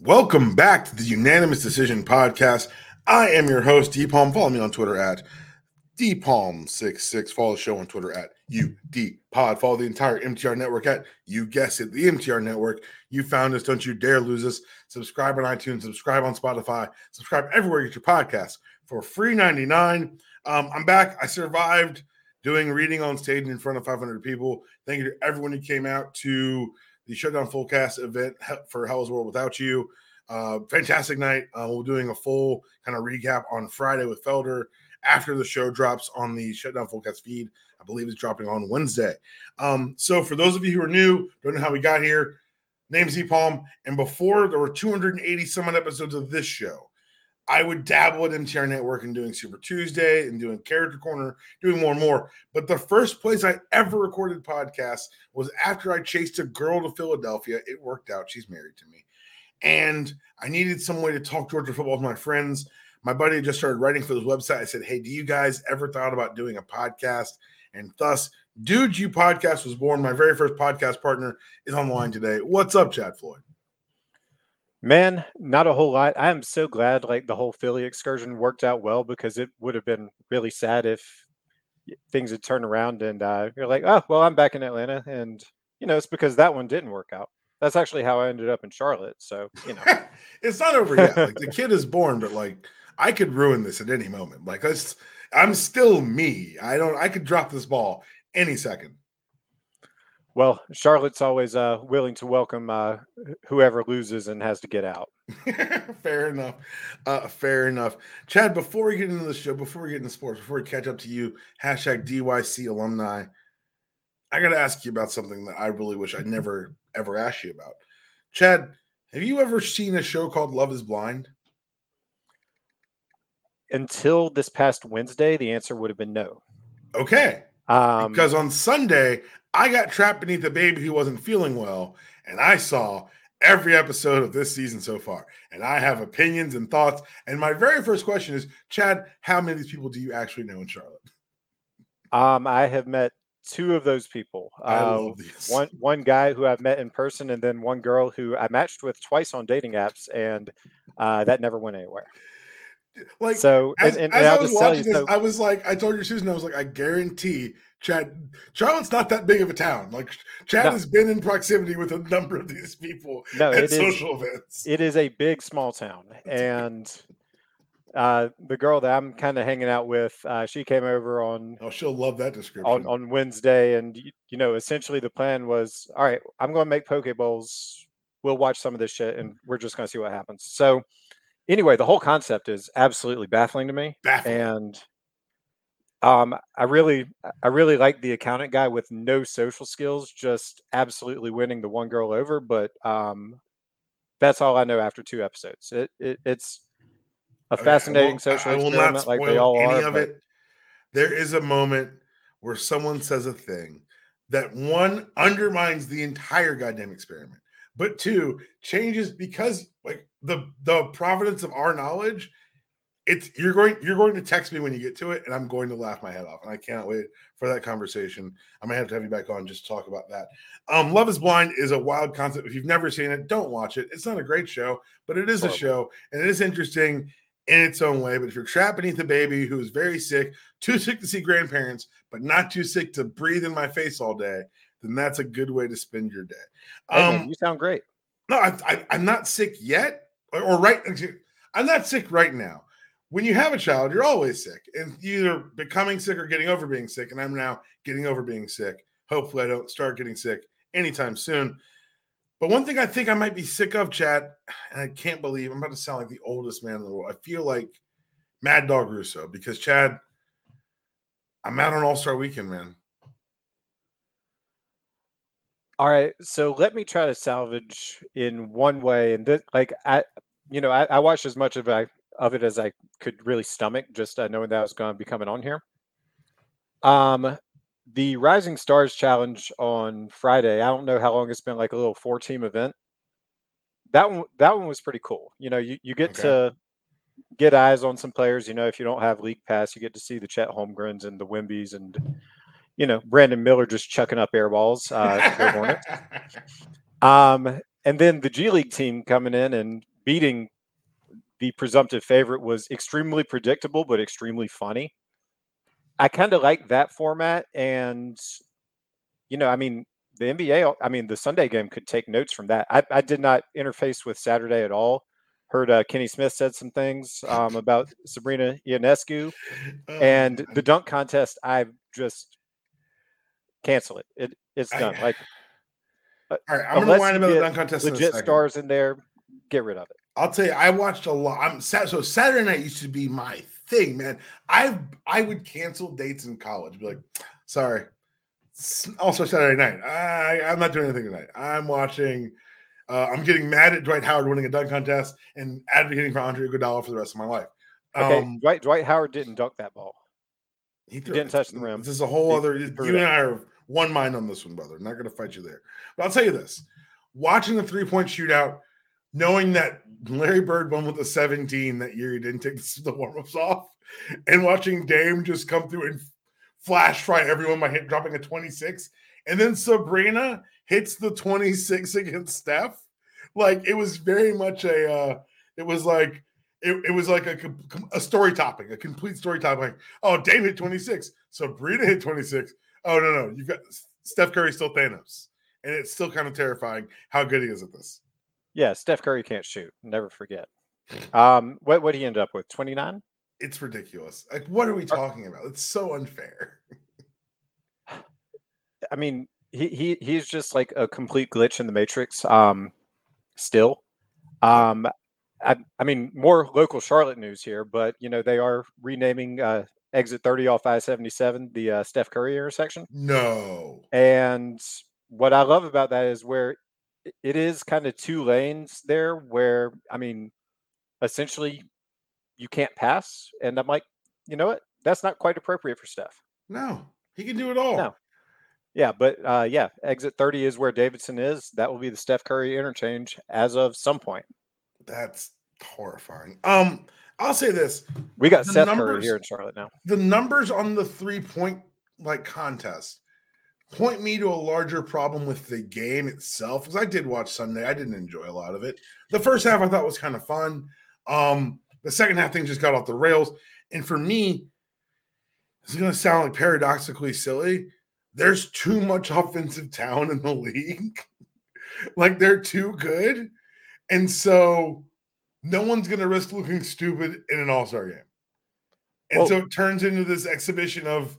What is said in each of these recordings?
Welcome back to the Unanimous Decision Podcast. I am your host, DPalm. Follow me on Twitter at DPalm66. Follow the show on Twitter at UDPod. Follow the entire MTR network at, you guess it, the MTR network. You found us. Don't you dare lose us. Subscribe on iTunes, subscribe on Spotify, subscribe everywhere you get your podcasts for free 99. Um, I'm back. I survived doing reading on stage in front of 500 people. Thank you to everyone who came out to the Shutdown Fullcast event for Hell's World Without You. Uh, fantastic night. Uh, we're doing a full kind of recap on Friday with Felder after the show drops on the Shutdown Fullcast feed. I believe it's dropping on Wednesday. Um, so for those of you who are new, don't know how we got here, name's D Palm. And before there were 280 some episodes of this show. I would dabble at MTR Network and doing Super Tuesday and doing Character Corner, doing more and more. But the first place I ever recorded podcasts was after I chased a girl to Philadelphia. It worked out. She's married to me. And I needed some way to talk Georgia football with my friends. My buddy just started writing for this website. I said, Hey, do you guys ever thought about doing a podcast? And thus, Dude You Podcast was born. My very first podcast partner is on the line today. What's up, Chad Floyd? Man, not a whole lot. I am so glad like the whole Philly excursion worked out well because it would have been really sad if things had turned around and uh, you're like, oh, well, I'm back in Atlanta. And, you know, it's because that one didn't work out. That's actually how I ended up in Charlotte. So, you know, it's not over yet. Like the kid is born, but like I could ruin this at any moment. Like I'm still me. I don't, I could drop this ball any second. Well, Charlotte's always uh, willing to welcome uh, whoever loses and has to get out. fair enough. Uh, fair enough. Chad, before we get into the show, before we get into sports, before we catch up to you, hashtag DYC alumni, I got to ask you about something that I really wish I never, ever asked you about. Chad, have you ever seen a show called Love is Blind? Until this past Wednesday, the answer would have been no. Okay. Um, because on Sunday, I got trapped beneath a baby who wasn't feeling well, and I saw every episode of this season so far. And I have opinions and thoughts. And my very first question is, Chad, how many of these people do you actually know in Charlotte? Um, I have met two of those people. I uh. One one guy who I've met in person, and then one girl who I matched with twice on dating apps, and uh, that never went anywhere. Like so, as, and, and, as I was watching this, so, I was like, I told your Susan, I was like, I guarantee Chad, Charlotte's not that big of a town. Like Chad no. has been in proximity with a number of these people no, at social is, events. It is a big small town, and uh, the girl that I'm kind of hanging out with, uh, she came over on. Oh, she'll love that description on, on Wednesday, and you know, essentially the plan was, all right, I'm going to make poke bowls. We'll watch some of this shit, and we're just going to see what happens. So, anyway, the whole concept is absolutely baffling to me, baffling. and um, I really, I really like the accountant guy with no social skills, just absolutely winning the one girl over. But um, that's all I know after two episodes. It, it it's a fascinating okay, social experiment, like they all are. But... There is a moment where someone says a thing that one undermines the entire goddamn experiment, but two changes because like the the providence of our knowledge it's you're going you're going to text me when you get to it and i'm going to laugh my head off and i can't wait for that conversation. I might have to have you back on just to talk about that. Um love is blind is a wild concept. If you've never seen it don't watch it. It's not a great show but it is a show and it is interesting in its own way. But if you're trapped beneath a baby who is very sick too sick to see grandparents but not too sick to breathe in my face all day then that's a good way to spend your day. Um hey man, you sound great. no I, I, i'm not sick yet or, or right i'm not sick right now when you have a child, you're always sick, and either becoming sick or getting over being sick. And I'm now getting over being sick. Hopefully, I don't start getting sick anytime soon. But one thing I think I might be sick of, Chad, and I can't believe I'm about to sound like the oldest man in the world. I feel like Mad Dog Russo because Chad, I'm out on All Star Weekend, man. All right, so let me try to salvage in one way, and this, like I, you know, I, I watched as much of I of it as I could really stomach, just uh, knowing that I was going to be coming on here. Um, the Rising Stars Challenge on Friday. I don't know how long it's been, like a little four team event. That one, that one was pretty cool. You know, you, you get okay. to get eyes on some players. You know, if you don't have league pass, you get to see the Chet Holmgrens and the Wembies and you know Brandon Miller just chucking up air balls. Uh, Um, and then the G League team coming in and beating the presumptive favorite was extremely predictable, but extremely funny. I kind of like that format. And, you know, I mean, the NBA, I mean, the Sunday game could take notes from that. I, I did not interface with Saturday at all. Heard uh, Kenny Smith said some things um, about Sabrina Ionescu oh, and the dunk contest. I just cancel it. It it's done. I, like, uh, all right, I'm gonna whine about the dunk contest. Legit stars in there. Get rid of it. I'll tell you, I watched a lot. I'm so Saturday night used to be my thing, man. I I would cancel dates in college. Be like, sorry. Also Saturday night. I I'm not doing anything tonight. I'm watching. Uh, I'm getting mad at Dwight Howard winning a dunk contest and advocating for Andre Iguodala for the rest of my life. Okay, um, Dwight Dwight Howard didn't dunk that ball. He, he didn't touch the rim. This is a whole he, other. You and I are one mind on this one, brother. I'm not going to fight you there. But I'll tell you this: watching the three point shootout knowing that Larry Bird won with a 17 that year, he didn't take the warm ups off, and watching Dame just come through and flash fry everyone by hit, dropping a 26, and then Sabrina hits the 26 against Steph. Like it was very much a, uh, it was like, it, it was like a, a story topping, a complete story topping. Like, oh, Dame hit 26, Sabrina hit 26. Oh, no, no, you've got Steph Curry still Thanos. And it's still kind of terrifying how good he is at this. Yeah, Steph Curry can't shoot. Never forget. Um, what what he end up with? Twenty nine. It's ridiculous. Like, what are we talking about? It's so unfair. I mean, he he he's just like a complete glitch in the matrix. Um, still, um, I I mean, more local Charlotte news here, but you know they are renaming uh, exit thirty off I seventy seven the uh, Steph Curry intersection. No. And what I love about that is where it is kind of two lanes there where I mean, essentially you can't pass. And I'm like, you know what? That's not quite appropriate for Steph. No, he can do it all. No. Yeah, but uh, yeah, exit 30 is where Davidson is. That will be the Steph Curry interchange as of some point. That's horrifying. Um, I'll say this: we got Seth numbers, Curry here in Charlotte now. The numbers on the three point like contest point me to a larger problem with the game itself because I did watch Sunday. I didn't enjoy a lot of it. The first half I thought was kind of fun. Um, the second half things just got off the rails. And for me, it's going to sound like paradoxically silly. There's too much offensive talent in the league. like they're too good. And so no one's going to risk looking stupid in an all star game. And well, so it turns into this exhibition of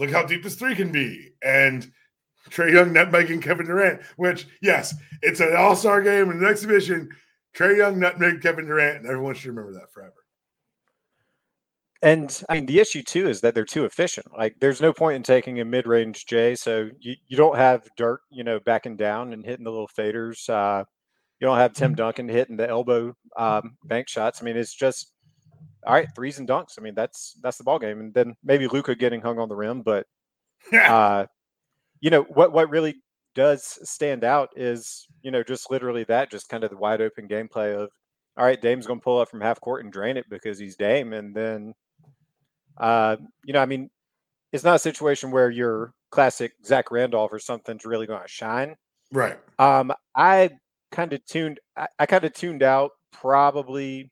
look how deep this three can be. And Trae Young nutmegging Kevin Durant, which, yes, it's an all star game and an exhibition. Trae Young nutmeg Kevin Durant, and everyone should remember that forever. And I mean, the issue too is that they're too efficient. Like, there's no point in taking a mid range J. So you, you don't have Dirk, you know, backing down and hitting the little faders. Uh, you don't have Tim mm-hmm. Duncan hitting the elbow um, bank shots. I mean, it's just all right, threes and dunks. I mean, that's that's the ball game, and then maybe Luka getting hung on the rim. But uh, you know what? What really does stand out is you know just literally that, just kind of the wide open gameplay of all right, Dame's going to pull up from half court and drain it because he's Dame, and then uh, you know, I mean, it's not a situation where your classic Zach Randolph or something's really going to shine. Right. Um, I kind of tuned. I, I kind of tuned out probably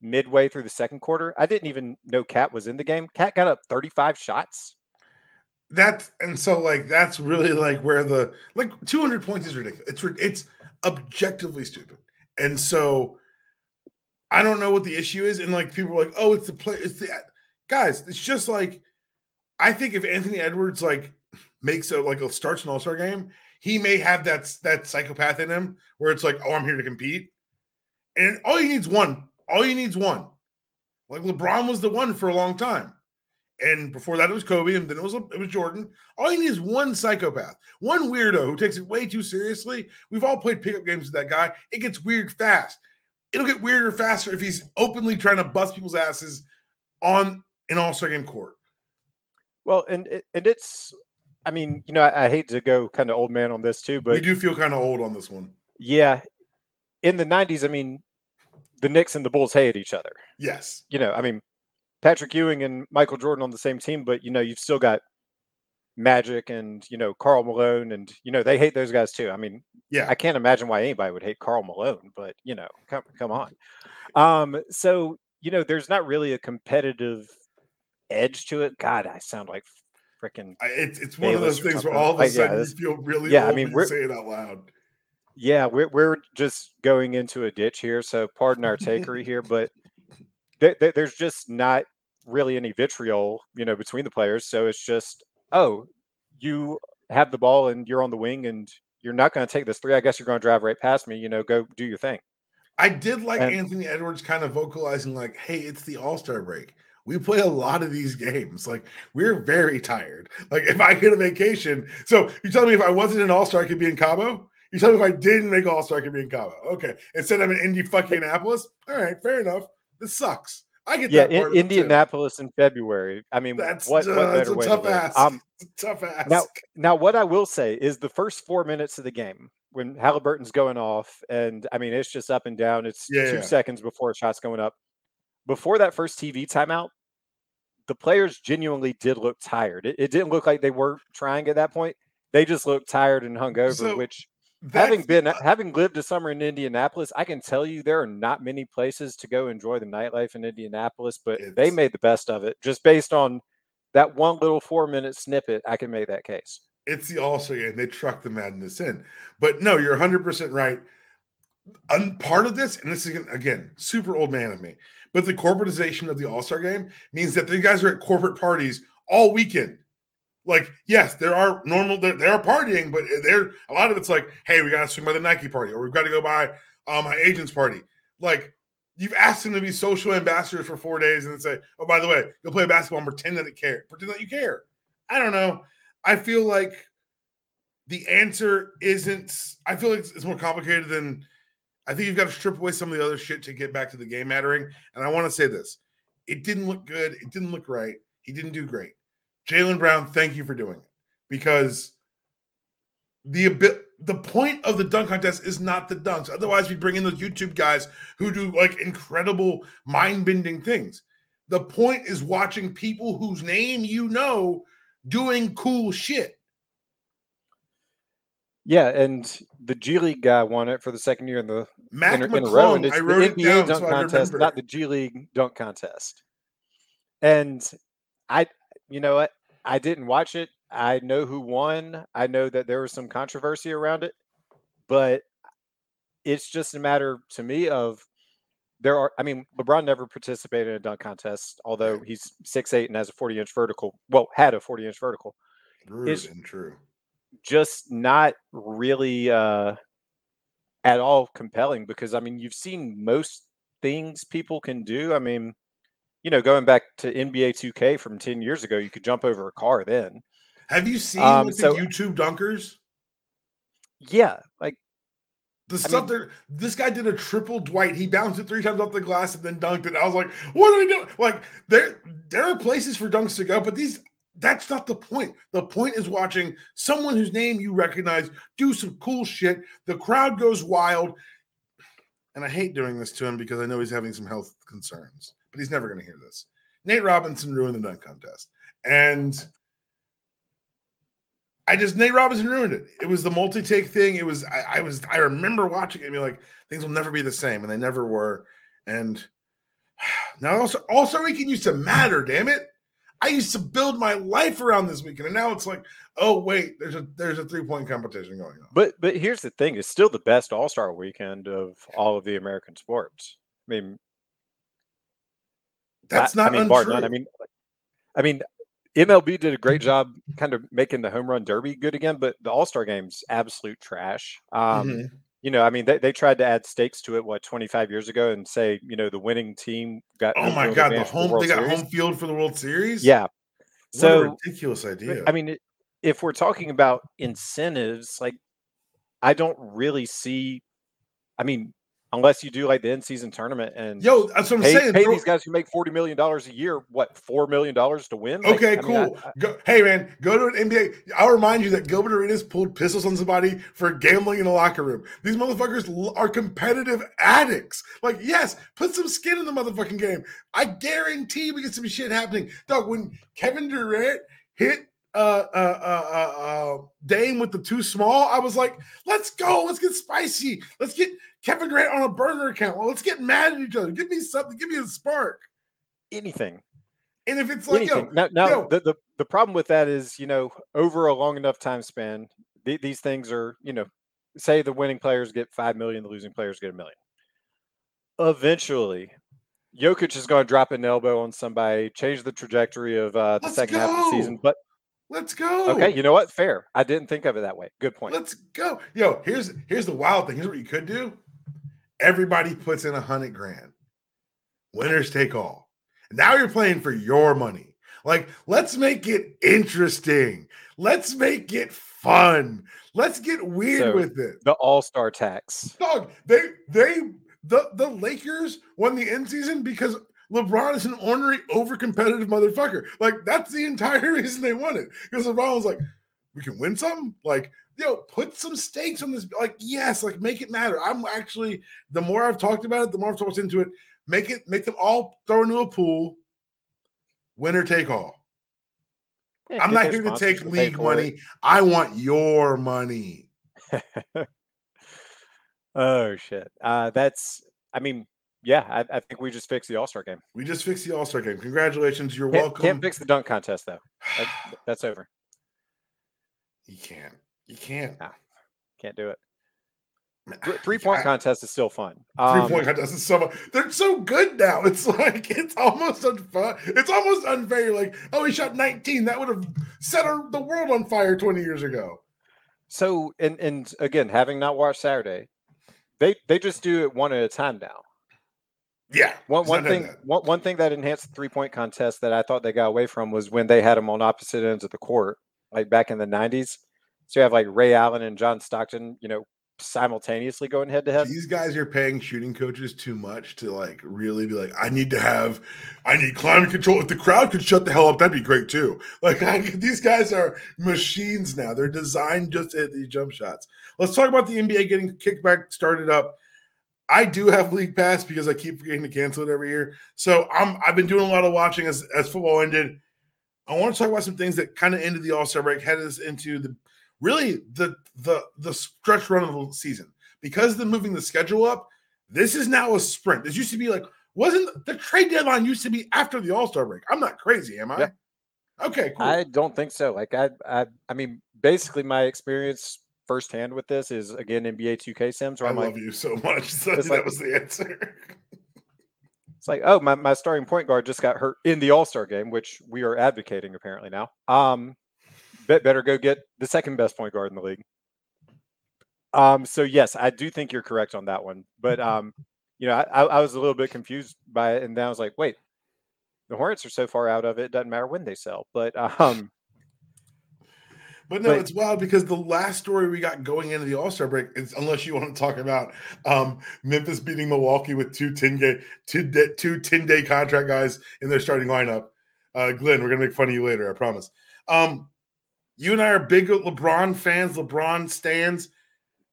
midway through the second quarter. I didn't even know Cat was in the game. Cat got up 35 shots. That and so like that's really like where the like 200 points is ridiculous. It's it's objectively stupid. And so I don't know what the issue is. And like people are like, oh, it's the play. It's the guys. It's just like I think if Anthony Edwards like makes a like a starts an All Star game, he may have that that psychopath in him where it's like, oh, I'm here to compete. And all he needs one all you need is one. Like LeBron was the one for a long time. And before that, it was Kobe, and then it was it was Jordan. All you need is one psychopath, one weirdo who takes it way too seriously. We've all played pickup games with that guy. It gets weird fast. It'll get weirder faster if he's openly trying to bust people's asses on an All Star game court. Well, and and it's, I mean, you know, I, I hate to go kind of old man on this too, but we do feel kind of old on this one. Yeah, in the '90s, I mean, the Knicks and the Bulls hate each other. Yes. You know, I mean, Patrick Ewing and Michael Jordan on the same team, but you know, you've still got Magic and you know Karl Malone and you know they hate those guys too. I mean, Yeah. I can't imagine why anybody would hate Karl Malone, but you know, come come on. Um, so you know, there's not really a competitive edge to it. God, I sound like freaking It's it's one of those things where all of a Like, yeah, sudden you feel really yeah, I mean, we're- you say it out loud. Yeah, we're we're just going into a ditch here, so pardon our takery here, but th- th- there's just not really any vitriol, you know, between the players. So it's just, oh, you have the ball and you're on the wing and you're not going to take this three. I guess you're going to drive right past me. You know, go do your thing. I did like And- Anthony Edwards kind of vocalizing, like, hey, it's the All Star break. We play a lot of these games. Like, we're very tired. Like, if I get a vacation, so you telling me if I wasn't an All Star, I could be in Cabo? You tell me if I didn't make All Star, I could be in Cabo? Okay. Instead, I'm in Indy fucking Annapolis. All right, fair enough. This sucks. I get Yeah, that part in, too. Indianapolis in February. I mean, That's what, uh, what better way to tough it? ask. Um, It's a tough ask. Now, now, what I will say is the first four minutes of the game when Halliburton's going off, and I mean it's just up and down. It's Yeah, two yeah. seconds before a shot's going up. Before that first TV timeout, the players genuinely did look tired. It, it didn't look like they were trying at that point. They just looked tired and hungover. So, which, That's having been having lived a summer in Indianapolis, I can tell you there are not many places to go enjoy the nightlife in Indianapolis. But they made the best of it just based on that one little four minute snippet. I can make that case. it's the All Star game. They truck the madness in. But no, you're 100% right. And part of this, and this is again, again, super old man of me, but the corporatization of the All Star game means that the guys are at corporate parties all weekend. Like, yes, there are normal, there are partying, but they're a lot of it's like, hey, we got to swing by the Nike party, or we've got to go by uh, my agent's party. Like, you've asked them to be social ambassadors for four days and say, oh, by the way, go play basketball and pretend that it care, pretend that you care. I don't know. I feel like the answer isn't. I feel like it's, it's more complicated than. I think you've got to strip away some of the other shit to get back to the game mattering. And I want to say this: it didn't look good. It didn't look right. He didn't do great. Jaylen Brown, thank you for doing it because the the point of the dunk contest is not the dunks. Otherwise, we bring in those YouTube guys who do like incredible mind bending things. The point is watching people whose name you know doing cool shit. Yeah, and the G League guy won it for the second year in the Mac in, a- in a row, and it's I the wrote it NBA down dunk so contest, not the G League dunk contest. And I, you know what? I didn't watch it. I know who won. I know that there was some controversy around it, but it's just a matter to me of there are. I mean, LeBron never participated in a dunk contest, although he's six eight and has a forty inch vertical. Well, had a forty inch vertical. Rude It's- and true. just not really uh at all compelling because I mean you've seen most things people can do. I mean, you know, going back to NBA 2K from 10 years ago, you could jump over a car then. Have you seen Um, so- the YouTube dunkers? Yeah, like The stuff there, this guy did a triple Dwight. He bounced it three times off the glass and then dunked it. I was like, what are we doing? Like, there, there are places for dunks to go, but these that's not the point. The point is watching someone whose name you recognize do some cool shit. The crowd goes wild. And I hate doing this to him because I know he's having some health concerns, but he's never going to hear this. Nate Robinson ruined the dunk contest. And I just Nate Robinson ruined it. It was the multi-take thing. It was I, I was I remember watching it and be like, things will never be the same, and they never were. And now also also weekend used to matter, damn it. I used to build my life around this weekend, and now it's like, oh wait, there's a there's a three-point competition going on. but but here's the thing, it's still the best all-star weekend of all of the American sports. I mean, That's not I mean, untrue. none. I mean, I mean, MLB did a great job kind of making the home run derby good again, but the All Star game's absolute trash. Um, Mhm. You know, I mean, they, they tried to add stakes to it what 25 years ago and say, you know, the winning team got. oh my god, the home World they got Series. home field for the World Series. Yeah. What So a ridiculous idea. I mean, if we're talking about incentives, like I don't really see. I mean, unless you do like the in season tournament and yo, that's what I'm pay, saying. pay these guys who make forty million dollars a year, what four million dollars to win? Like, Okay, I mean, I- cool. go, hey, man, go to an NBA. I'll remind you that Gilbert Arenas pulled pistols on somebody for gambling in a locker room. These motherfuckers are competitive addicts. Like, yes, put some skin in the motherfucking game. I guarantee we get some shit happening. Dog, when Kevin Durant hit uh, uh, uh, uh, uh, Dame with the too small, I was like, let's go, let's get spicy, let's get Kevin Durant on a burner account. Well, let's get mad at each other. Give me something, give me a spark. Anything. And if it's like, Anything. yo, now, now yo. the, the the problem with that is, you know, over a long enough time span, th- these things are, you know, say the winning players get five million, the losing players get a million. Eventually, Jokic is going to drop an elbow on somebody, change the trajectory of uh, the Let's second half of the season. But let's go. okay, you know what? Fair. I didn't think of it that way. Good point. Let's go. Yo, here's here's the wild thing. Here's what you could do. Everybody puts in a hundred grand. Winners take all. Now you're playing for your money. Like, let's make it interesting. Let's make it fun. Let's get weird So- with it. The All Star tax. Dog, they they the the Lakers won the end season because LeBron is an ornery, over competitive motherfucker. Like that's the entire reason they won it. Because LeBron was like, we can win something. Like, yo, put some stakes on this. Like, yes, like make it matter. I'm actually the more I've talked about it, the more I've talked into it. Make it make them all throw into a pool. Winner take all. Yeah, I'm not here to take to league for it. money. I want your money. Oh shit. Uh, that's. I mean, yeah. I, I think we just fixed the All Star game. We just fixed the All Star game. Congratulations. You're Can't, welcome. can't fix the dunk contest though. That, that's over. You can't. You can't. Can't do it. Three point I- contest is still fun. Three Um, point contest is so much. They're so good now. It's like it's almost unfun. It's almost unfair. Like, oh, he shot 19. That would have set our, the world on fire 20 years ago. So, and and again, having not watched Saturday, they they just do it one at a time now. Yeah. One one thing that. one, one thing that enhanced the three point contest that I thought they got away from was when they had them on opposite ends of the court, like back in the '90s. So you have like Ray Allen and John Stockton, you know, simultaneously going head to head. These guys are paying shooting coaches too much to like really be like, I need to have, I need climate control. If the crowd could shut the hell up, that'd be great too. Like I, these guys are machines now. They're designed just to hit these jump shots. Let's talk about the NBA getting kickback started up. I do have League Pass because I keep forgetting to cancel it every year. So I'm I've been doing a lot of watching as as football ended. I want to talk about some things that kind of ended the All Star break, headed us into the really the the the stretch run of the season because they're moving the schedule up. This is now a sprint. This used to be like wasn't the trade deadline used to be after the All Star break. I'm not crazy, am I? Yeah. Okay, cool. I don't think so. Like I, I, I mean, basically, my experience firsthand with this is again NBA 2K Sims, where I I'm love like, you so much. So that like- was the answer. it's like, oh, my, my starting point guard just got hurt in the All Star game, which we are advocating apparently now. Um, bet better go get the second best point guard in the league. Um, so yes, I do think you're correct on that one, but um, you know, I, I I was a little bit confused by it, and then I was like, wait, the Hornets are so far out of it, it doesn't matter when they sell, but um, But no, But- it's wild because the last story we got going into the All Star break is unless you want to talk about um, Memphis beating Milwaukee with two 10 day, two, two 10 day contract guys in their starting lineup. Uh, Glenn, we're going to make fun of you later, I promise. Um, you and I are big LeBron fans, LeBron stands.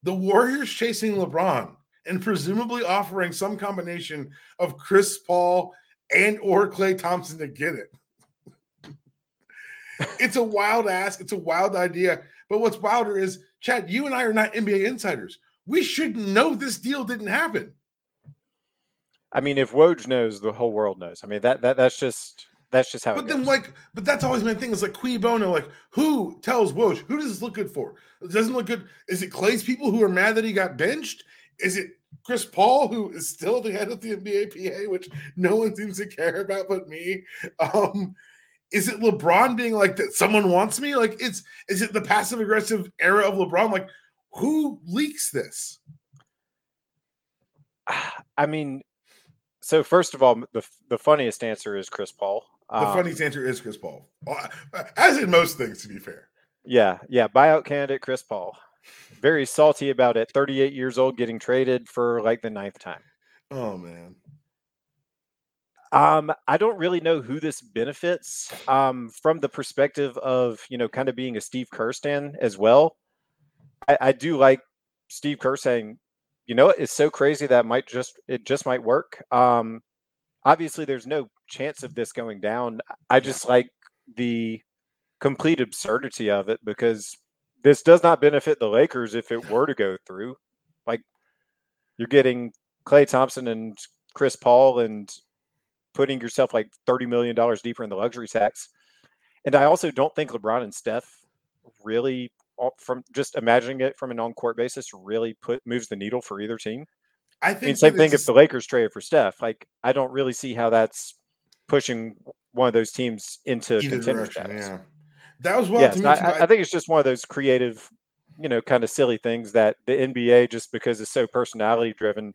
The Warriors chasing LeBron and presumably offering some combination of Chris Paul and or Klay Thompson to get it it's a wild ask. It's a wild idea. But what's wilder is, Chad, you and I are not NBA insiders. We should know this deal didn't happen. I mean, if Woj knows, the whole world knows. I mean, that that that's just that's just how. But it then, goes. like, but that's always my thing. It's like Cui Bono, like, who tells Woj? Who does this look good for? It doesn't look good. Is it Klay's people who are mad that he got benched? Is it Chris Paul, who is still the head of the NBA PA, which no one seems to care about but me? Um, is it LeBron being like that? Someone wants me. Like, it's is it the passive aggressive era of LeBron? Like, who leaks this? I mean, so first of all, the the funniest answer is Chris Paul. The Um, funniest answer is Chris Paul, Uh, as in most things. To be fair, Yeah, yeah, buyout candidate Chris Paul. Very salty about it. 38 years old, getting traded for like the ninth time. oh man, Um, I don't really know who this benefits. Um, from the perspective of you know, kind of being a Steve Kerr stan as well. I, I do like Steve Kerr saying, you know, it's so crazy that might just it just might work. Um, obviously, there's no chance of this going down. I just like the complete absurdity of it because this does not benefit the Lakers if it were to go through. Like you're getting Klay Thompson and Chris Paul and putting yourself like $30 million deeper in the luxury tax. And I also don't think LeBron and Steph really from just imagining it from an on-court basis really put moves the needle for either team. I think I mean, same thing if the Lakers traded for Steph. Like I don't really see how that's pushing one of those teams into contender status. Yeah. That was well. Yes, I, I, think it's just one of those creative, you know, kind of silly things that the NBA, just because it's so personality driven,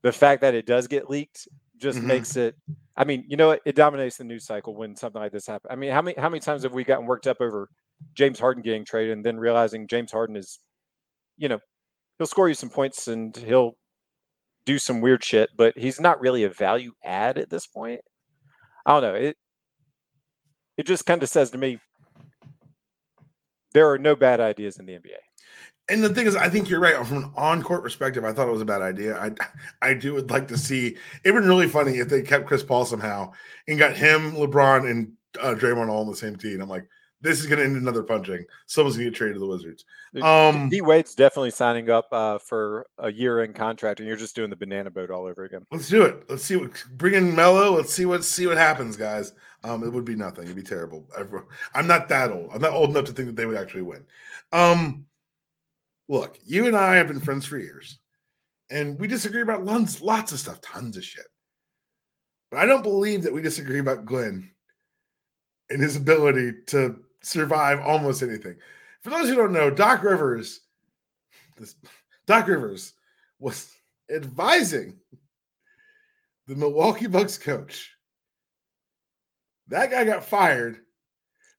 the fact that it does get leaked just mm-hmm. makes it. I mean, you know, it, it dominates the news cycle when something like this happens. I mean, how many how many times have we gotten worked up over James Harden getting traded and then realizing James Harden is, you know, he'll score you some points and he'll do some weird shit, but he's not really a value add at this point. I don't know. It it just kind of says to me there are no bad ideas in the NBA. And the thing is, I think you're right. From an on-court perspective, I thought it was a bad idea. I, I do would like to see. It would be really funny if they kept Chris Paul somehow and got him, LeBron, and uh, Draymond all on the same team. I'm like, this is going to end another punching. Someone's going to get traded to the Wizards. Um, D Wade's definitely signing up uh, for a year in contract, and you're just doing the banana boat all over again. Let's do it. Let's see what bring in Melo. Let's see what see what happens, guys. Um, it would be nothing. It'd be terrible. I'm not that old. I'm not old enough to think that they would actually win. Um, look, you and I have been friends for years, and we disagree about lots, lots of stuff, tons of shit. But I don't believe that we disagree about Glenn and his ability to survive almost anything. For those who don't know, Doc Rivers, this, Doc Rivers was advising the Milwaukee Bucks coach. That guy got fired.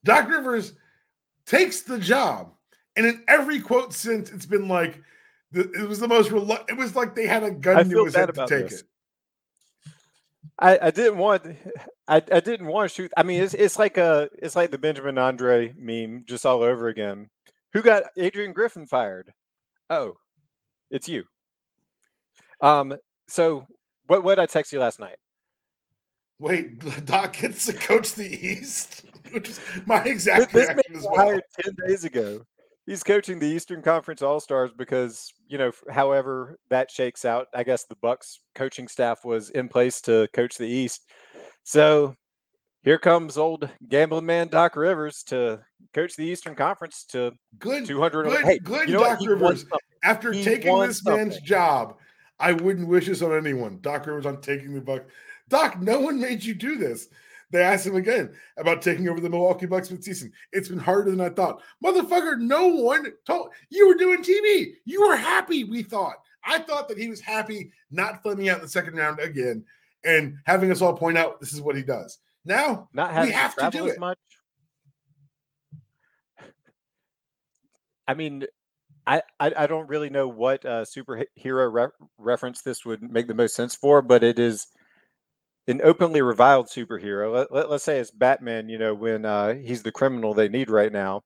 Doc Rivers takes the job, and in every quote since, it's been like it was the most. Relu- it was like they had a gun to his head to take this. it. I, I didn't want I, I didn't want to shoot. I mean, it's it's like a it's like the Benjamin Andre meme just all over again. Who got Adrian Griffin fired? Oh, it's you. Um. So what what I text you last night? Wait, Doc gets to coach the East, which is my exact this reaction as well. Hired ten days ago he's coaching the Eastern Conference All Stars because you know, however that shakes out, I guess the Bucks coaching staff was in place to coach the East. So here comes old gambling man Doc Rivers to coach the Eastern Conference to good 200. Good, hey, good you know Doc Rivers. After he taking this something. man's job, I wouldn't wish this on anyone. Doc Rivers on taking the buck. Doc, no one made you do this. They asked him again about taking over the Milwaukee Bucks mid-season. It's been harder than I thought. Motherfucker, no one told you were doing TV. You were happy, we thought. I thought that he was happy not flaming out in the second round again and having us all point out this is what he does. Now not we have to do it. Much. I mean, I, I, I don't really know what uh, superhero re- reference this would make the most sense for, but it is an openly reviled superhero. Let, let, us say it's Batman, you know, when uh, he's the criminal they need right now.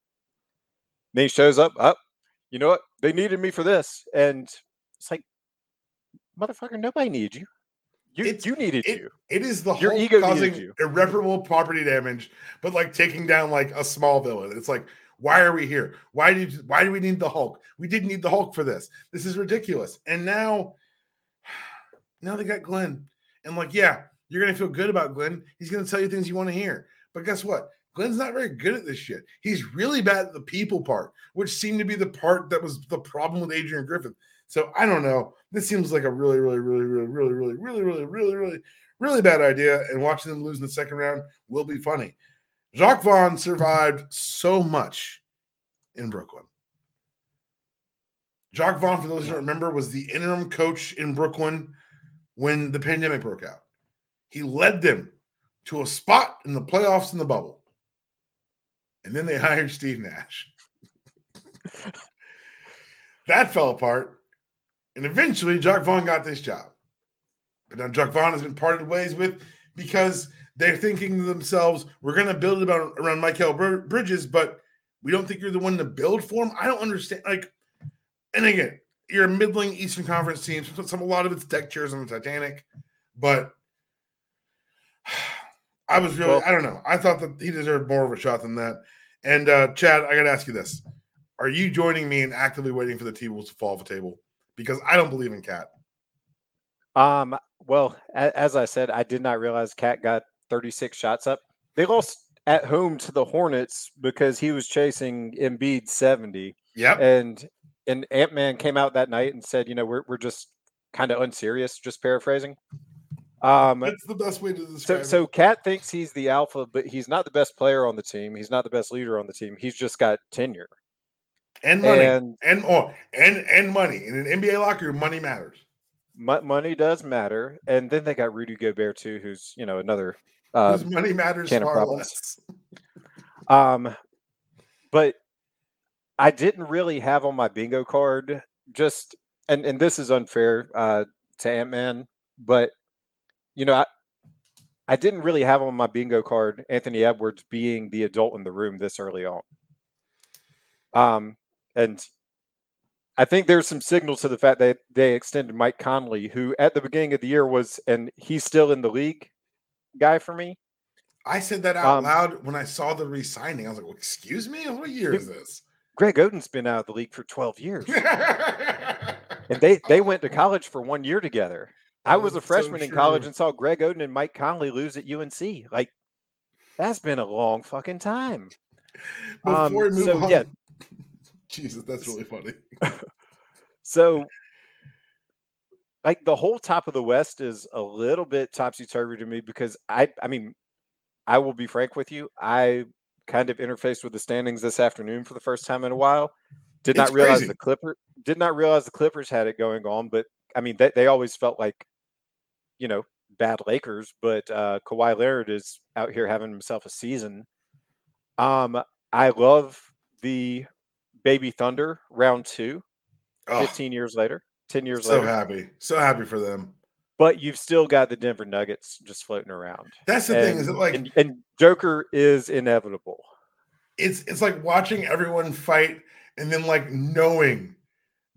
Then he shows up, up, oh, you know what? They needed me for this. And it's like, motherfucker, nobody needed you. You, it's, you needed it, you. It is the Your ego causing irreparable property damage, but like taking down like a small villain. It's like, why are we here? Why did why do we need the Hulk? We didn't need the Hulk for this. This is ridiculous. And now, now they got Glenn. And like, yeah, you're going to feel good about Glenn. He's going to tell you things you want to hear. But guess what? Glenn's not very good at this shit. He's really bad at the people part, which seemed to be the part that was the problem with Adrian Griffin. So I don't know. This seems like a really, really, really, really, really, really, really, really, really, really, really bad idea. And watching them lose in the second round will be funny. Jacque Vaughn survived so much in Brooklyn. Jacque Vaughn, for those who don't remember, was the interim coach in Brooklyn when the pandemic broke out. He led them to a spot in the playoffs in the bubble. And then they hired Steve Nash. that fell apart. And eventually, Jacque Vaughn got this job. But now Jacque Vaughn has been parted ways with because they're thinking to themselves, we're going to build it about, around Mikal Bridges, but we don't think you're the one to build for him. I don't understand. Like, and again, you're a middling Eastern Conference team. Some, a lot of it's deck chairs on the Titanic, but I was really, well, I don't know. I thought that he deserved more of a shot than that. And uh, Chad, I got to ask you this: Are you joining me in actively waiting for the T Wolves to fall off the table? Because I don't believe in Cat. Um. Well, a- as I said, I did not realize Cat got 36 shots up. They lost at home to the Hornets because he was chasing Embiid 70, Yeah. and and Ant Man came out that night and said, you know, we're we're just kind of unserious, just paraphrasing. Um. That's the best way to So, describe so it. Cat thinks he's the alpha, but he's not the best player on the team. He's not the best leader on the team. He's just got tenure. And money. And And oh, and and money. In an NBA locker room, money matters. money does matter. And then they got Rudy Gobert too, who's you know another. Um, money matters far less. um, but I didn't really have on my bingo card just, and and this is unfair uh, to Ant Man, but you know I. I didn't really have on my bingo card Anthony Edwards being the adult in the room this early on. Um, and I think there's some signals to the fact that they extended Mike Conley, who at the beginning of the year was, and he's still in the league guy for me. I said that out Um, loud when I saw the re-signing. I was like, well, "Excuse me, what year is this?" Greg Oden's been out of the league for 12 years, and they they went to college for one year together. I was a That's so freshman in college and saw Greg Oden and Mike Conley lose at UNC. Like that's been a long fucking time. Before Um, we move so, on, yeah. Jesus, that's really funny. So, like the whole top of the West is a little bit topsy turvy to me because I, I mean, I will be frank with you. I kind of interfaced with the standings this afternoon for the first time in a while. Did It's not realize crazy. the Clipper did not realize the Clippers had it going on, but I mean, they, they always felt like, you know, bad Lakers, but uh, Kawhi Leonard is out here having himself a season. Um, I love the Baby Thunder round two. Oh, 15 years later, 10 years so later. So happy, so happy for them. But you've still got the Denver Nuggets just floating around. That's the thing. Is it like and, and Joker is inevitable. it's it's like watching everyone fight and then like knowing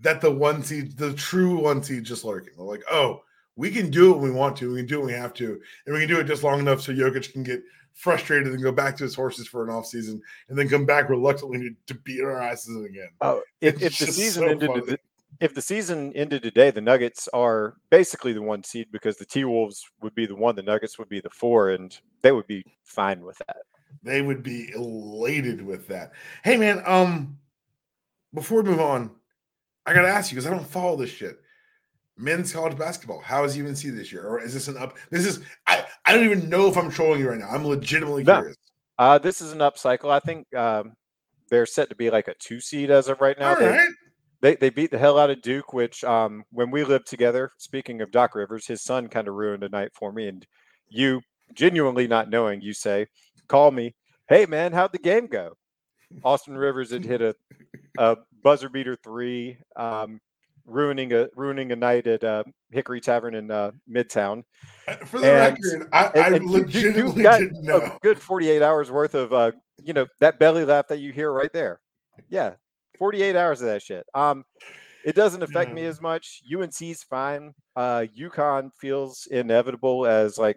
that the one seed, the true one seed, just lurking. They're like, oh, we can do it when we want to. We can do it when we have to, and we can do it just long enough so Jokic can get frustrated and go back to his horses for an off season, and then come back reluctantly to, beat our asses again. Oh, if, if the season so ended, funny. if the season ended today, the Nuggets are basically the one seed because the T Wolves would be the one, the Nuggets would be the four, and they would be fine with that. They would be elated with that. Hey man, um, before we move on, I gotta ask you because I don't follow this shit. Men's college basketball. How is UNC this year? Or is this an up? This is I, I don't even know if I'm trolling you right now. I'm legitimately No. curious. Uh, this is an up cycle. I think um, they're set to be like a two seed as of right now. All They- right. they they beat the hell out of Duke, which um when we lived together, speaking of Doc Rivers, his son kind of ruined a night for me. And you genuinely not knowing, you say, call me, hey man, how'd the game go? Austin Rivers had hit a, a buzzer beater three, um, ruining a ruining a night at uh, Hickory Tavern in uh, Midtown. For the And- record, I, I And, you- legitimately you got didn't a know. good 48 hours worth of uh, you know, that belly laugh that you hear right there. Yeah. 48 hours of that shit. Um, it doesn't affect me as much. UNC's fine. Uh, UConn feels inevitable as like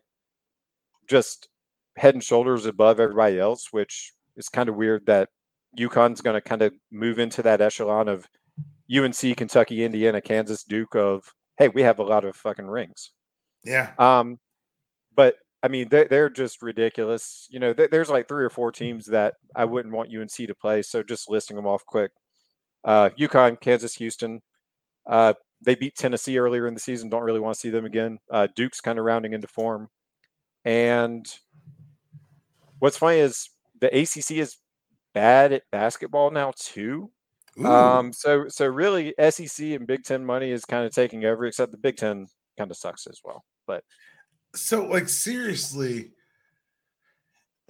just head and shoulders above everybody else, which is kind of weird that UConn's going to kind of move into that echelon of UNC, Kentucky, Indiana, Kansas, Duke of, hey, we have a lot of fucking rings. Yeah. Um, but I mean, they're, they're just ridiculous. You know, there- there's like three or four teams that I wouldn't want UNC to play. So just listing them off quick. Uh, UConn, Kansas, Houston. Uh, they beat Tennessee earlier in the season. Don't really want to see them again. Uh, Duke's kind of rounding into form. And what's funny is the ACC is bad at basketball now too. Um, so so really, SEC and Big Ten money is kind of taking over. Except the Big Ten kind of sucks as well. But so like seriously,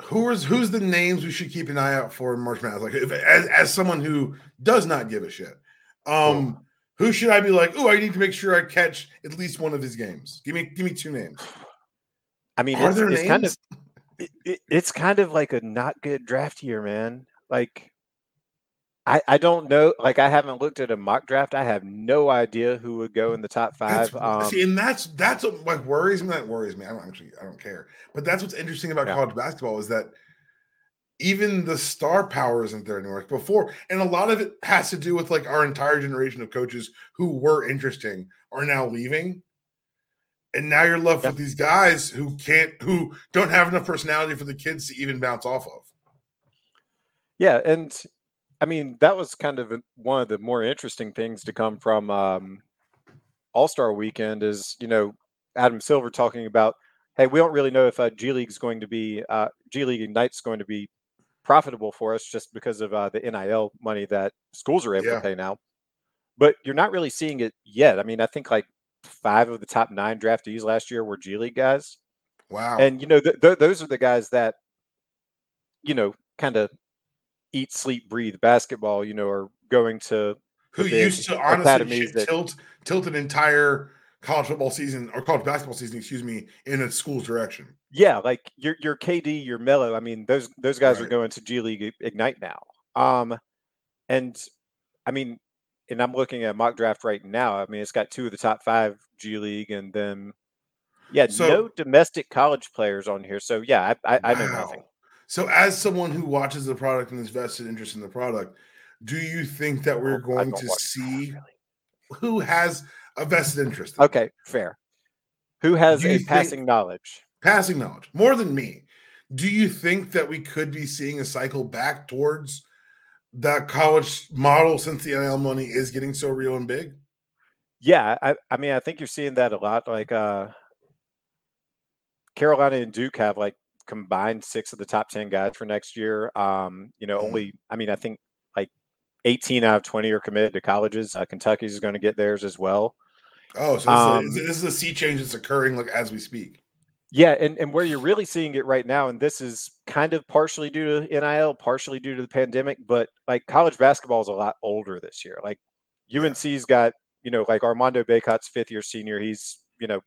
who is who's the names we should keep an eye out for in March Madness? Like if, as, as someone who does not give a shit, um, who should I be like? Oh, I need to make sure I catch at least one of his games. Give me give me two names. I mean, Are it's, there it's kind of names? it, it- it's kind of like a not good draft year, man. Like, I I don't know. Like, I haven't looked at a mock draft. I have no idea who would go in the top five. Um, see, and that's that's what like worries me. That worries me. I don't actually I don't care. But that's what's interesting about Yeah. college basketball is that even the star power isn't there anymore. Before, and a lot of it has to do with like our entire generation of coaches who were interesting are now leaving. And now you're left yep. with these guys who can't, who don't have enough personality for the kids to even bounce off of. Yeah, and I mean that was kind of one of the more interesting things to come from um, All Star Weekend. Is you know Adam Silver talking about, hey, we don't really know if uh, G League is going to be uh, G League Ignite's going to be profitable for us just because of uh, the NIL money that schools are able yeah. to pay now. But you're not really seeing it yet. I mean, I think like five of the top nine draftees last year were G League guys. Wow. And you know, th- th- those are the guys that, you know, kind of eat, sleep, breathe basketball. You know, are going to who used to honestly that, tilt tilt an entire college football season or college basketball season, excuse me, in a school's direction. Yeah, like your your KD, your Melo. I mean, those those guys right. are going to G League Ignite now. Um, and I mean, and I'm looking at mock draft right now. I mean, it's got two of the top five G League, and then yeah, so, no domestic college players on here. So yeah, I I, I know nothing. So as someone who watches the product and is vested interest in the product, do you think that we're going to see really. who has a vested interest? okay, fair. Who has a passing knowledge? passing knowledge more than me. Do you think that we could be seeing a cycle back towards that college model since the NIL money is getting so real and big? Yeah, I, I mean, I think you're seeing that a lot. Like uh Carolina and Duke have like combined six of the top 10 guys for next year. Um, you know, mm-hmm. only, I mean, I think like 18 out of 20 are committed to colleges. Uh, Kentucky's is going to get theirs as well. Oh, so um, this, is, this is a sea change that's occurring like as we speak. Yeah, and, and where you're really seeing it right now, and this is kind of partially due to NIL, partially due to the pandemic, but like college basketball is a lot older this year. Like UNC's got, you know, like Armando Bacot's fifth year senior. He's, you know,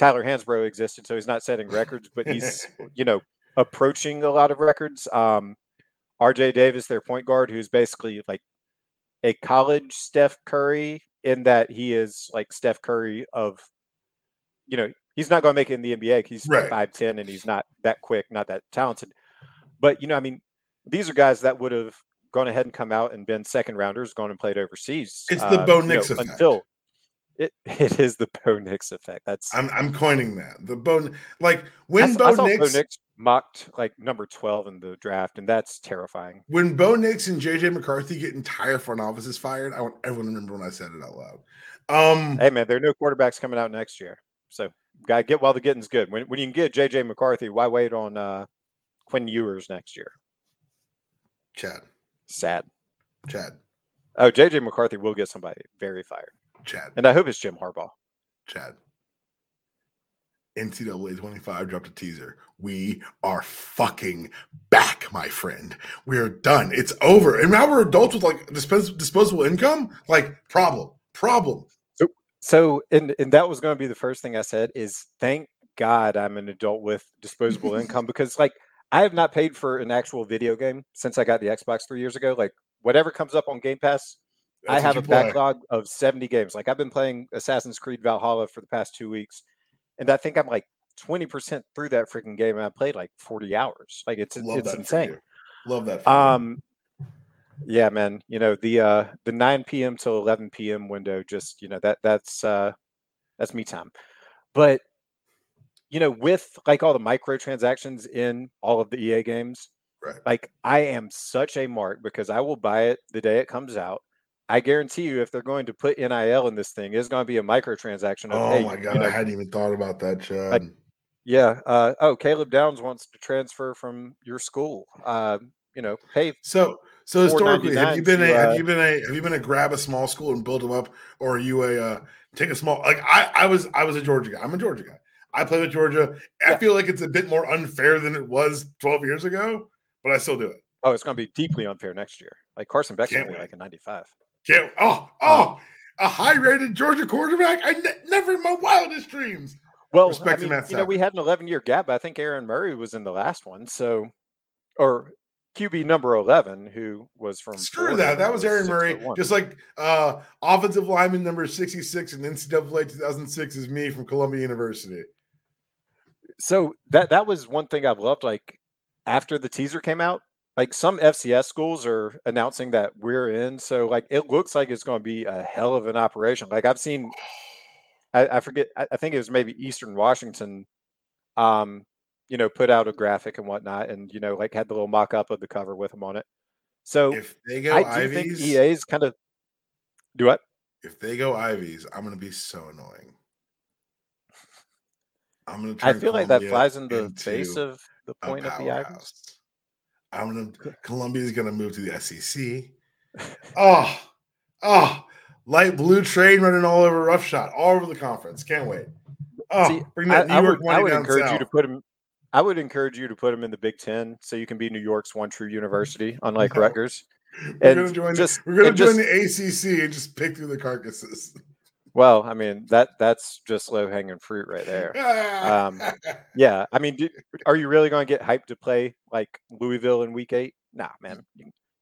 Tyler Hansbrough existed, so he's not setting records, but he's, you know, approaching a lot of records. Um, RJ Davis, their point guard, who's basically like a college Steph Curry in that he is like Steph Curry of, you know, he's not going to make it in the NBA. He's five ten and he's not that quick, not that talented. But you know, I mean, these are guys that would have gone ahead and come out and been second rounders, gone and played overseas. It's the uh, Bo Nix you know. Until it, it is the Bo Nix effect. That's I'm I'm coining that. The Bo like when Bo, Nix, Bo Nix mocked like number 12 in the draft, and that's terrifying. When Bo Nix and JJ McCarthy get entire front offices fired, I want everyone to remember when I said it out loud. Um hey man, there are no quarterbacks coming out next year. So Got get while the getting's good. When when you can get JJ McCarthy, why wait on uh, Quinn Ewers next year? Chad. Sad. Chad. Oh, JJ McCarthy will get somebody very fired. Chad. And I hope it's Jim Harbaugh. Chad. NCAA 25 dropped a teaser. We are fucking back, my friend. We're done. It's over. And now we're adults with like disposable income. Like, problem, problem. So, and and that was going to be the first thing I said is thank God I'm an adult with disposable income because like I have not paid for an actual video game since I got the Xbox three years ago. Like whatever comes up on Game Pass, That's I have a play. backlog of 70 games. Like I've been playing Assassin's Creed Valhalla for the past two weeks, and I think I'm like 20% through that freaking game, and I played like 40 hours. Like it's Love it's insane. Love that. um, yeah, man. You know the uh the 9 p.m. till 11 p.m. window. Just you know that that's uh that's me time. But you know, with like all the microtransactions in all of the EA games, right. like I am such a mark because I will buy it the day it comes out. I guarantee you, if they're going to put NIL in this thing, it's going to be a microtransaction. Of, oh hey, my god, you know, I hadn't even thought about that, Chad. Yeah. Uh, oh, Caleb Downs wants to transfer from your school. Uh, you know, hey. So so historically, have you been to, a uh, have you been a have you been a grab a small school and build them up, or are you a uh, take a small like I I was I was a Georgia guy. I'm a Georgia guy. I play with Georgia. I feel like it's a bit more unfair than it was 12 years ago, but I still do it. Oh, it's going to be deeply unfair next year. Like Carson Beck's going to be like a 95. Can't. Oh, oh, a high rated Georgia quarterback. I ne- never in my wildest dreams. Well, Respect I mean, you know, we had an 11 year gap. I think Aaron Murray was in the last one. So, or QB number 11, who was from. Screw that. That was Aaron Murray. Just like uh, offensive lineman number 66 in NCAA 2006 is me from Columbia University. So that that was one thing I've loved. Like after the teaser came out, like some FCS schools are announcing that we're in. So like it looks like it's going to be a hell of an operation. Like I've seen, I, I forget, I, I, think it was maybe Eastern Washington, um, you know, put out a graphic and whatnot, and you know, like had the little mock up of the cover with them on it. So if they go I Ivies, do think EA's kind of do what? If they go Ivies, I'm going to be so annoying. I'm going to. I feel like that flies in the face of the point of the Ivies. I'm gonna Columbia's gonna move to the SEC. oh, oh, light blue train running all over roughshod, all over the conference. Can't wait. Oh, See, bring that New I, York I would, I would encourage south. you to put him. I would encourage you to put him in the Big Ten, so you can be New York's one true university, unlike no. Rutgers. We're gonna join. Just, we're gonna join just, the ACC and just pick through the carcasses. Well, I mean that that's just low hanging fruit right there. Um, yeah, I mean, do, are you really going to get hyped to play like Louisville in Week Eight? Nah, man.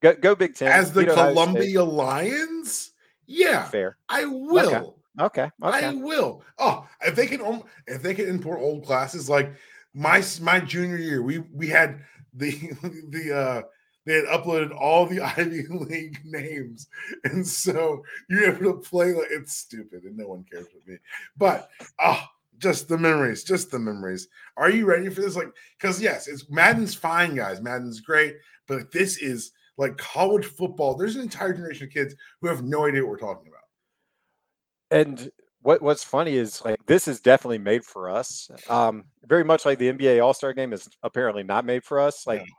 Go go Big Ten as the Columbia Lions. Yeah, fair. I will. Okay. okay. I will. Oh, if they can, if they can import old classes like my my junior year, we we had the the uh they had uploaded all the Ivy League names, and so you're able to play like it's stupid, and no one cares with me. But oh, just the memories, just the memories. Are you ready for this? Like, because yes, it's Madden's fine, guys. Madden's great, but this is like college football. There's an entire generation of kids who have no idea what we're talking about. And what what's funny is like this is definitely made for us. Um, very much like the NBA All Star Game is apparently not made for us. Like. Yeah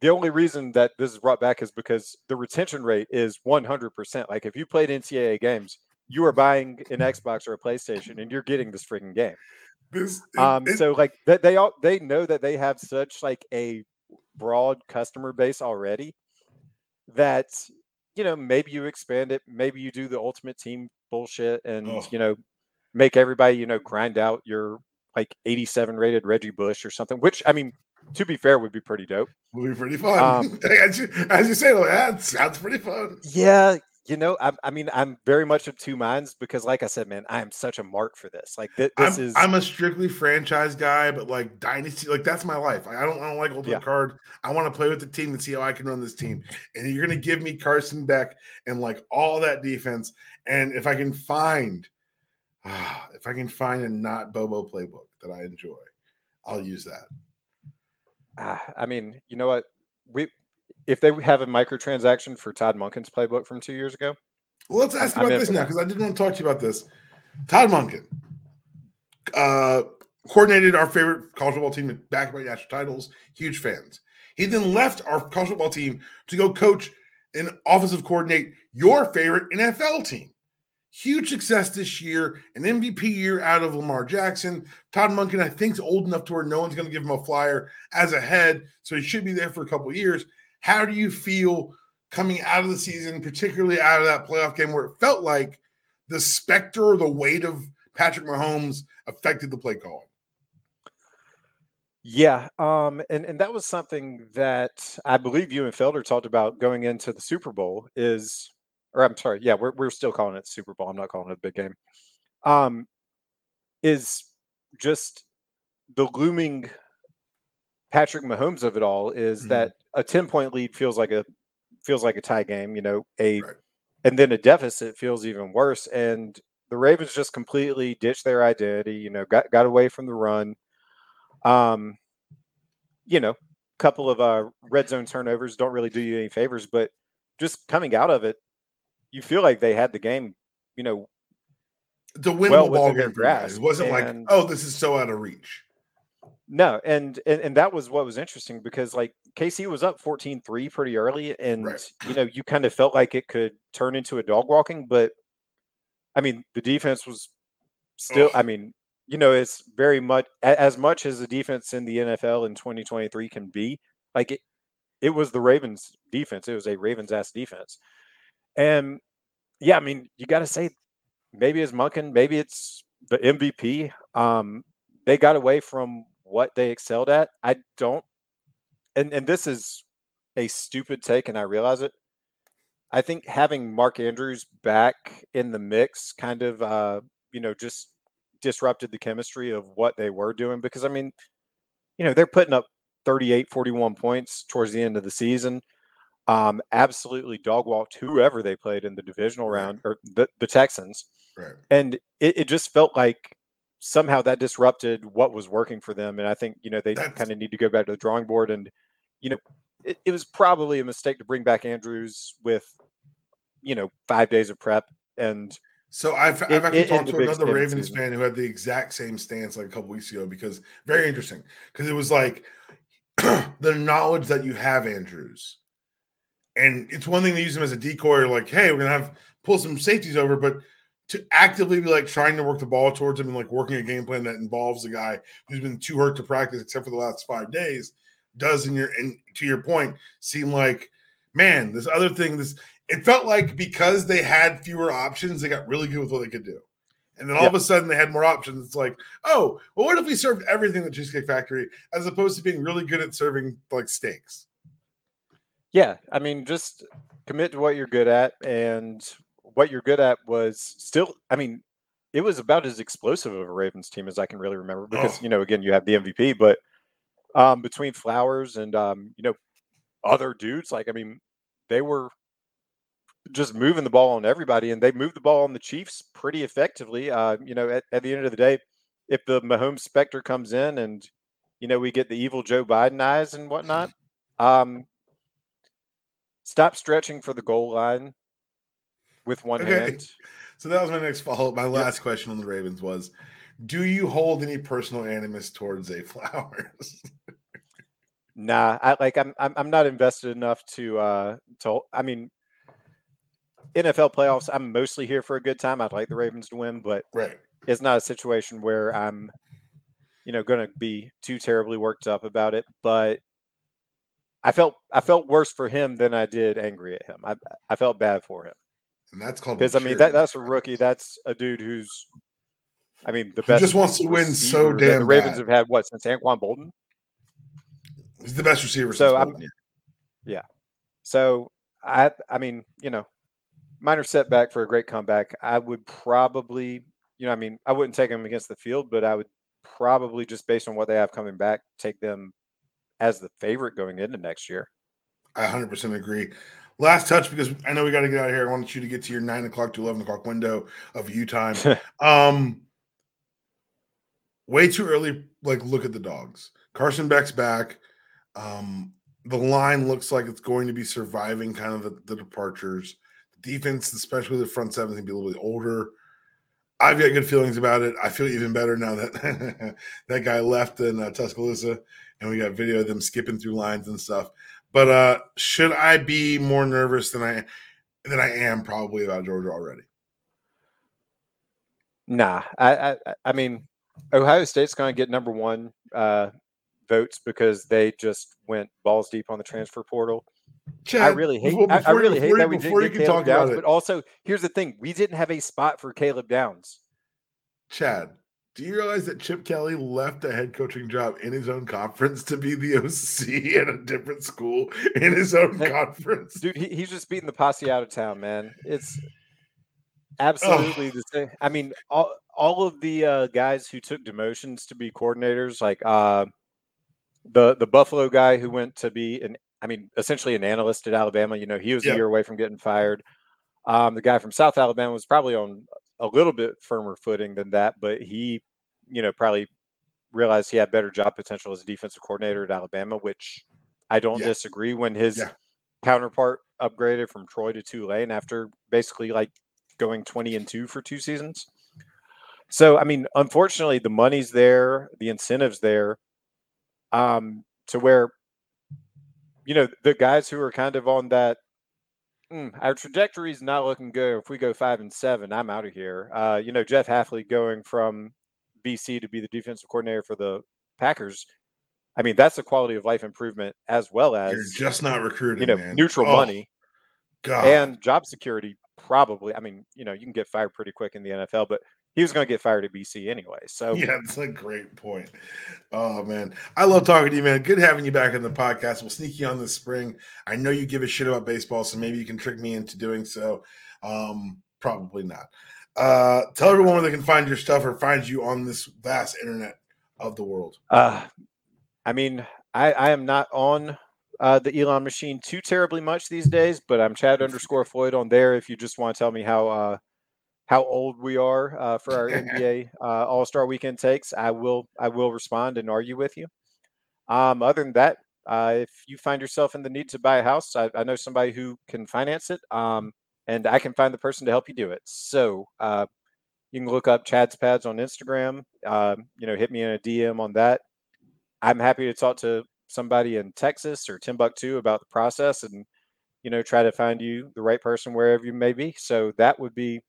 the only reason that this is brought back is because the retention rate is 100%. Like if you played NCAA games, you are buying an Xbox or a PlayStation and you're getting this freaking game. This, um, it, so like that they all they know that they have such like a broad customer base already that you know maybe you expand it, maybe you do the ultimate team bullshit and oh. you know make everybody you know grind out your like 87 rated Reggie Bush or something. Which I mean, to be fair, would be pretty dope. Would be pretty fun. Um, as, you, as you say, that sounds pretty fun. Yeah, you know, I, I, mean, I'm very much of two minds because, like I said, man, I am such a mark for this. Like th- this I'm, is. I'm a strictly franchise guy, but like dynasty, like that's my life. I don't, I don't like ultimate yeah. card. I want to play with the team and see how I can run this team. And you're gonna give me Carson Beck and like all that defense. And if I can find, uh, if I can find a not Bobo playbook that I enjoy, I'll use that. Uh, I mean, you know what? We if they have a microtransaction for Todd Monken's playbook from two years ago. Well, let's ask about this now because I didn't want to talk to you about this. Todd Monken uh, coordinated our favorite college football team back by national titles. Huge fans. He then left our college football team to go coach and offensive coordinate your favorite NFL team. Huge success this year, an MVP year out of Lamar Jackson. Todd Monken, I think, is old enough to where no one's going to give him a flyer as a head, so he should be there for a couple years. How do you feel coming out of the season, particularly out of that playoff game where it felt like the specter or the weight of Patrick Mahomes affected the play calling? Yeah, um, and and that was something that I believe you and Felder talked about going into the Super Bowl. Is or I'm sorry, yeah, we're we're still calling it Super Bowl. I'm not calling it a big game. Um, is just the looming Patrick Mahomes of it all is mm-hmm. that a 10 point lead feels like a feels like a tie game, you know, a right. and then a deficit feels even worse. And the Ravens just completely ditched their identity, you know, got got away from the run. Um, you know, couple of uh red zone turnovers don't really do you any favors, but just coming out of it, you feel like they had the game, you know, the win well the ball game. It wasn't and, like, oh, this is so out of reach. No, and, and and that was what was interesting because like KC was up 14-3 pretty early, and right. you know, you kind of felt like it could turn into a dog walking, but I mean, the defense was still, I mean, you know, it's very much as much as the defense in the NFL in 2023 can be, like it it was the Ravens defense. It was a Ravens ass defense. And yeah, I mean, you got to say maybe it's Monken, maybe it's the MVP. Um, they got away from what they excelled at. I don't, and and this is a stupid take, and I realize it. I think having Mark Andrews back in the mix kind of, uh, you know, just disrupted the chemistry of what they were doing because I mean, you know, they're putting up 38, 41 points towards the end of the season. Um, absolutely dog walked whoever they played in the divisional round or the, the Texans. Right. And it, it just felt like somehow that disrupted what was working for them. And I think, you know, they kind of need to go back to the drawing board. And, you know, it, it was probably a mistake to bring back Andrews with, you know, five days of prep. And So I've, I've actually in talked to another Ravens season. fan who had the exact same stance like a couple weeks ago because very interesting because it was like the knowledge that you have Andrews, and it's one thing to use him as a decoy or like, hey, we're gonna have pull some safeties over, but to actively be like trying to work the ball towards him and like working a game plan that involves a guy who's been too hurt to practice except for the last five days does in your and to your point seem like man this other thing this it felt like because they had fewer options, they got really good with what they could do. And then all of a sudden they had more options. It's like, oh, well, what if we served everything at Cheesecake Factory as opposed to being really good at serving like steaks? Yeah, I mean, just commit to what you're good at. And what you're good at was still, I mean, it was about as explosive of a Ravens team as I can really remember because, Oh. you know, again, you have the MVP, but um, between Flowers and, um, you know, other dudes, like, I mean, they were just moving the ball on everybody and they moved the ball on the Chiefs pretty effectively. Uh, you know, at, at the end of the day, if the Mahomes specter comes in and, you know, we get the evil Joe Biden eyes and whatnot, um, stop stretching for the goal line with one Okay. hand. So that was my next follow up. My last question on the Ravens was Do you hold any personal animus towards Zay Flowers? Nah, I like I'm I'm I'm not invested enough to uh to I mean NFL playoffs, I'm mostly here for a good time. I'd like the Ravens to win, but right. it's not a situation where I'm you know going to be too terribly worked up about it, but I felt I felt worse for him than I did angry at him. I I felt bad for him And that's called because I mean that that's a rookie. That's a dude who's, I mean, the Who best. just wants to win so damn The Ravens bad. have had what since Anquan Boldin. He's the best receiver. So since I'm- Bolton. So I I mean, you know, minor setback for a great comeback. I would probably, you know, I mean, I wouldn't take them against the field, but I would probably just based on what they have coming back, take them as the favorite going into next year. I 100% agree. Last touch because I know we got to get out of here. I wanted you to get to your nine o'clock to 11 o'clock window of you time. Um, way too early. Like, look at the dogs. Carson Beck's back. Um, the line looks like it's going to be surviving kind of the, the departures. Defense, especially the front seven, can be a little bit older. I've got good feelings about it. I feel even better now that that guy left in uh, Tuscaloosa, and we got video of them skipping through lines and stuff. But uh, should I be more nervous than I than I am probably about Georgia already? Nah, I I, I- mean, Ohio State's going to get number one uh, votes because they just went balls deep on the transfer portal. Chad, I really hate. before- I, I before you- really hate that we didn't get can Caleb talk about Downs. it. But also, here's the thing: we didn't have a spot for Caleb Downs. Chad, do you realize that Chip Kelly left a head coaching job in his own conference to be the OC at a different school in his own That- conference? dude he, he's just beating the posse out of town man. It's absolutely the same. I mean all, all of the uh, guys who took demotions to be coordinators like uh, the the buffalo guy who went to be an i mean essentially an analyst at alabama you know he was a year away from getting fired. Um, the guy from south alabama was probably on a little bit firmer footing than that but he you know probably realized he had better job potential as a defensive coordinator at alabama which i don't Yeah. disagree when his Yeah. counterpart upgraded from Troy to Tulane after basically like going 20 and 2 for two seasons. So, I mean, unfortunately, the money's there, the incentives there, um, to where, you know, the guys who are kind of on that, "Hmm, our trajectory is not looking good. If we go five and seven, I'm out of here. Uh, you know, Jeff Hafley going from BC to be the defensive coordinator for the Packers. I mean, that's a quality of life improvement as well as You're just not recruiting, you know man. neutral Oh, money God. and job security probably i mean you know you can get fired pretty quick in the nfl but he was going to get fired at bc anyway so yeah, that's a great point. Oh man, I love talking to you, man. Good having you back on the podcast. We'll sneak you on this spring. I know you give a shit about baseball, so maybe you can trick me into doing so. Um, probably not. Uh, tell everyone where they can find your stuff or find you on this vast internet of the world. uh i mean I, I am not on uh, the Elon machine too terribly much these days, but I'm Chad underscore Floyd on there. If you just want to tell me how uh, how old we are uh, for our NBA uh, All Star Weekend takes, I will I will respond and argue with you. Um, other than that, uh, if you find yourself in the need to buy a house, I, I know somebody who can finance it, um, and I can find the person to help you do it. So uh, you can look up Chad's Pads on Instagram. Um, you know, hit me in a DM on that. I'm happy to talk to somebody in Texas or Timbuktu about the process and you know try to find you the right person wherever you may be. So that would be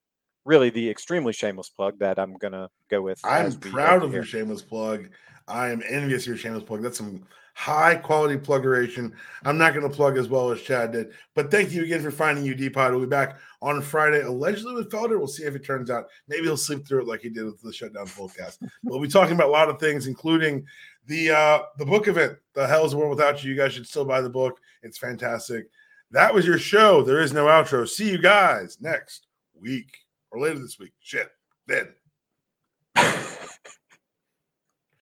really the extremely shameless plug that I'm gonna go with. I'm proud of your shameless plug. I am envious of your shameless plug. That's some high quality pluggeration. I'm not going to plug as well as Chad did, but thank you again for finding UD Pod. We'll be back on Friday, allegedly with Felder. We'll see if it turns out. Maybe he'll sleep through it like he did with the shutdown podcast. we'll be talking about a lot of things, including the uh the book event, The Hell's World Without You. You guys should still buy the book. It's fantastic. That was your show. There is no outro. See you guys next week or later this week. Shit. Then.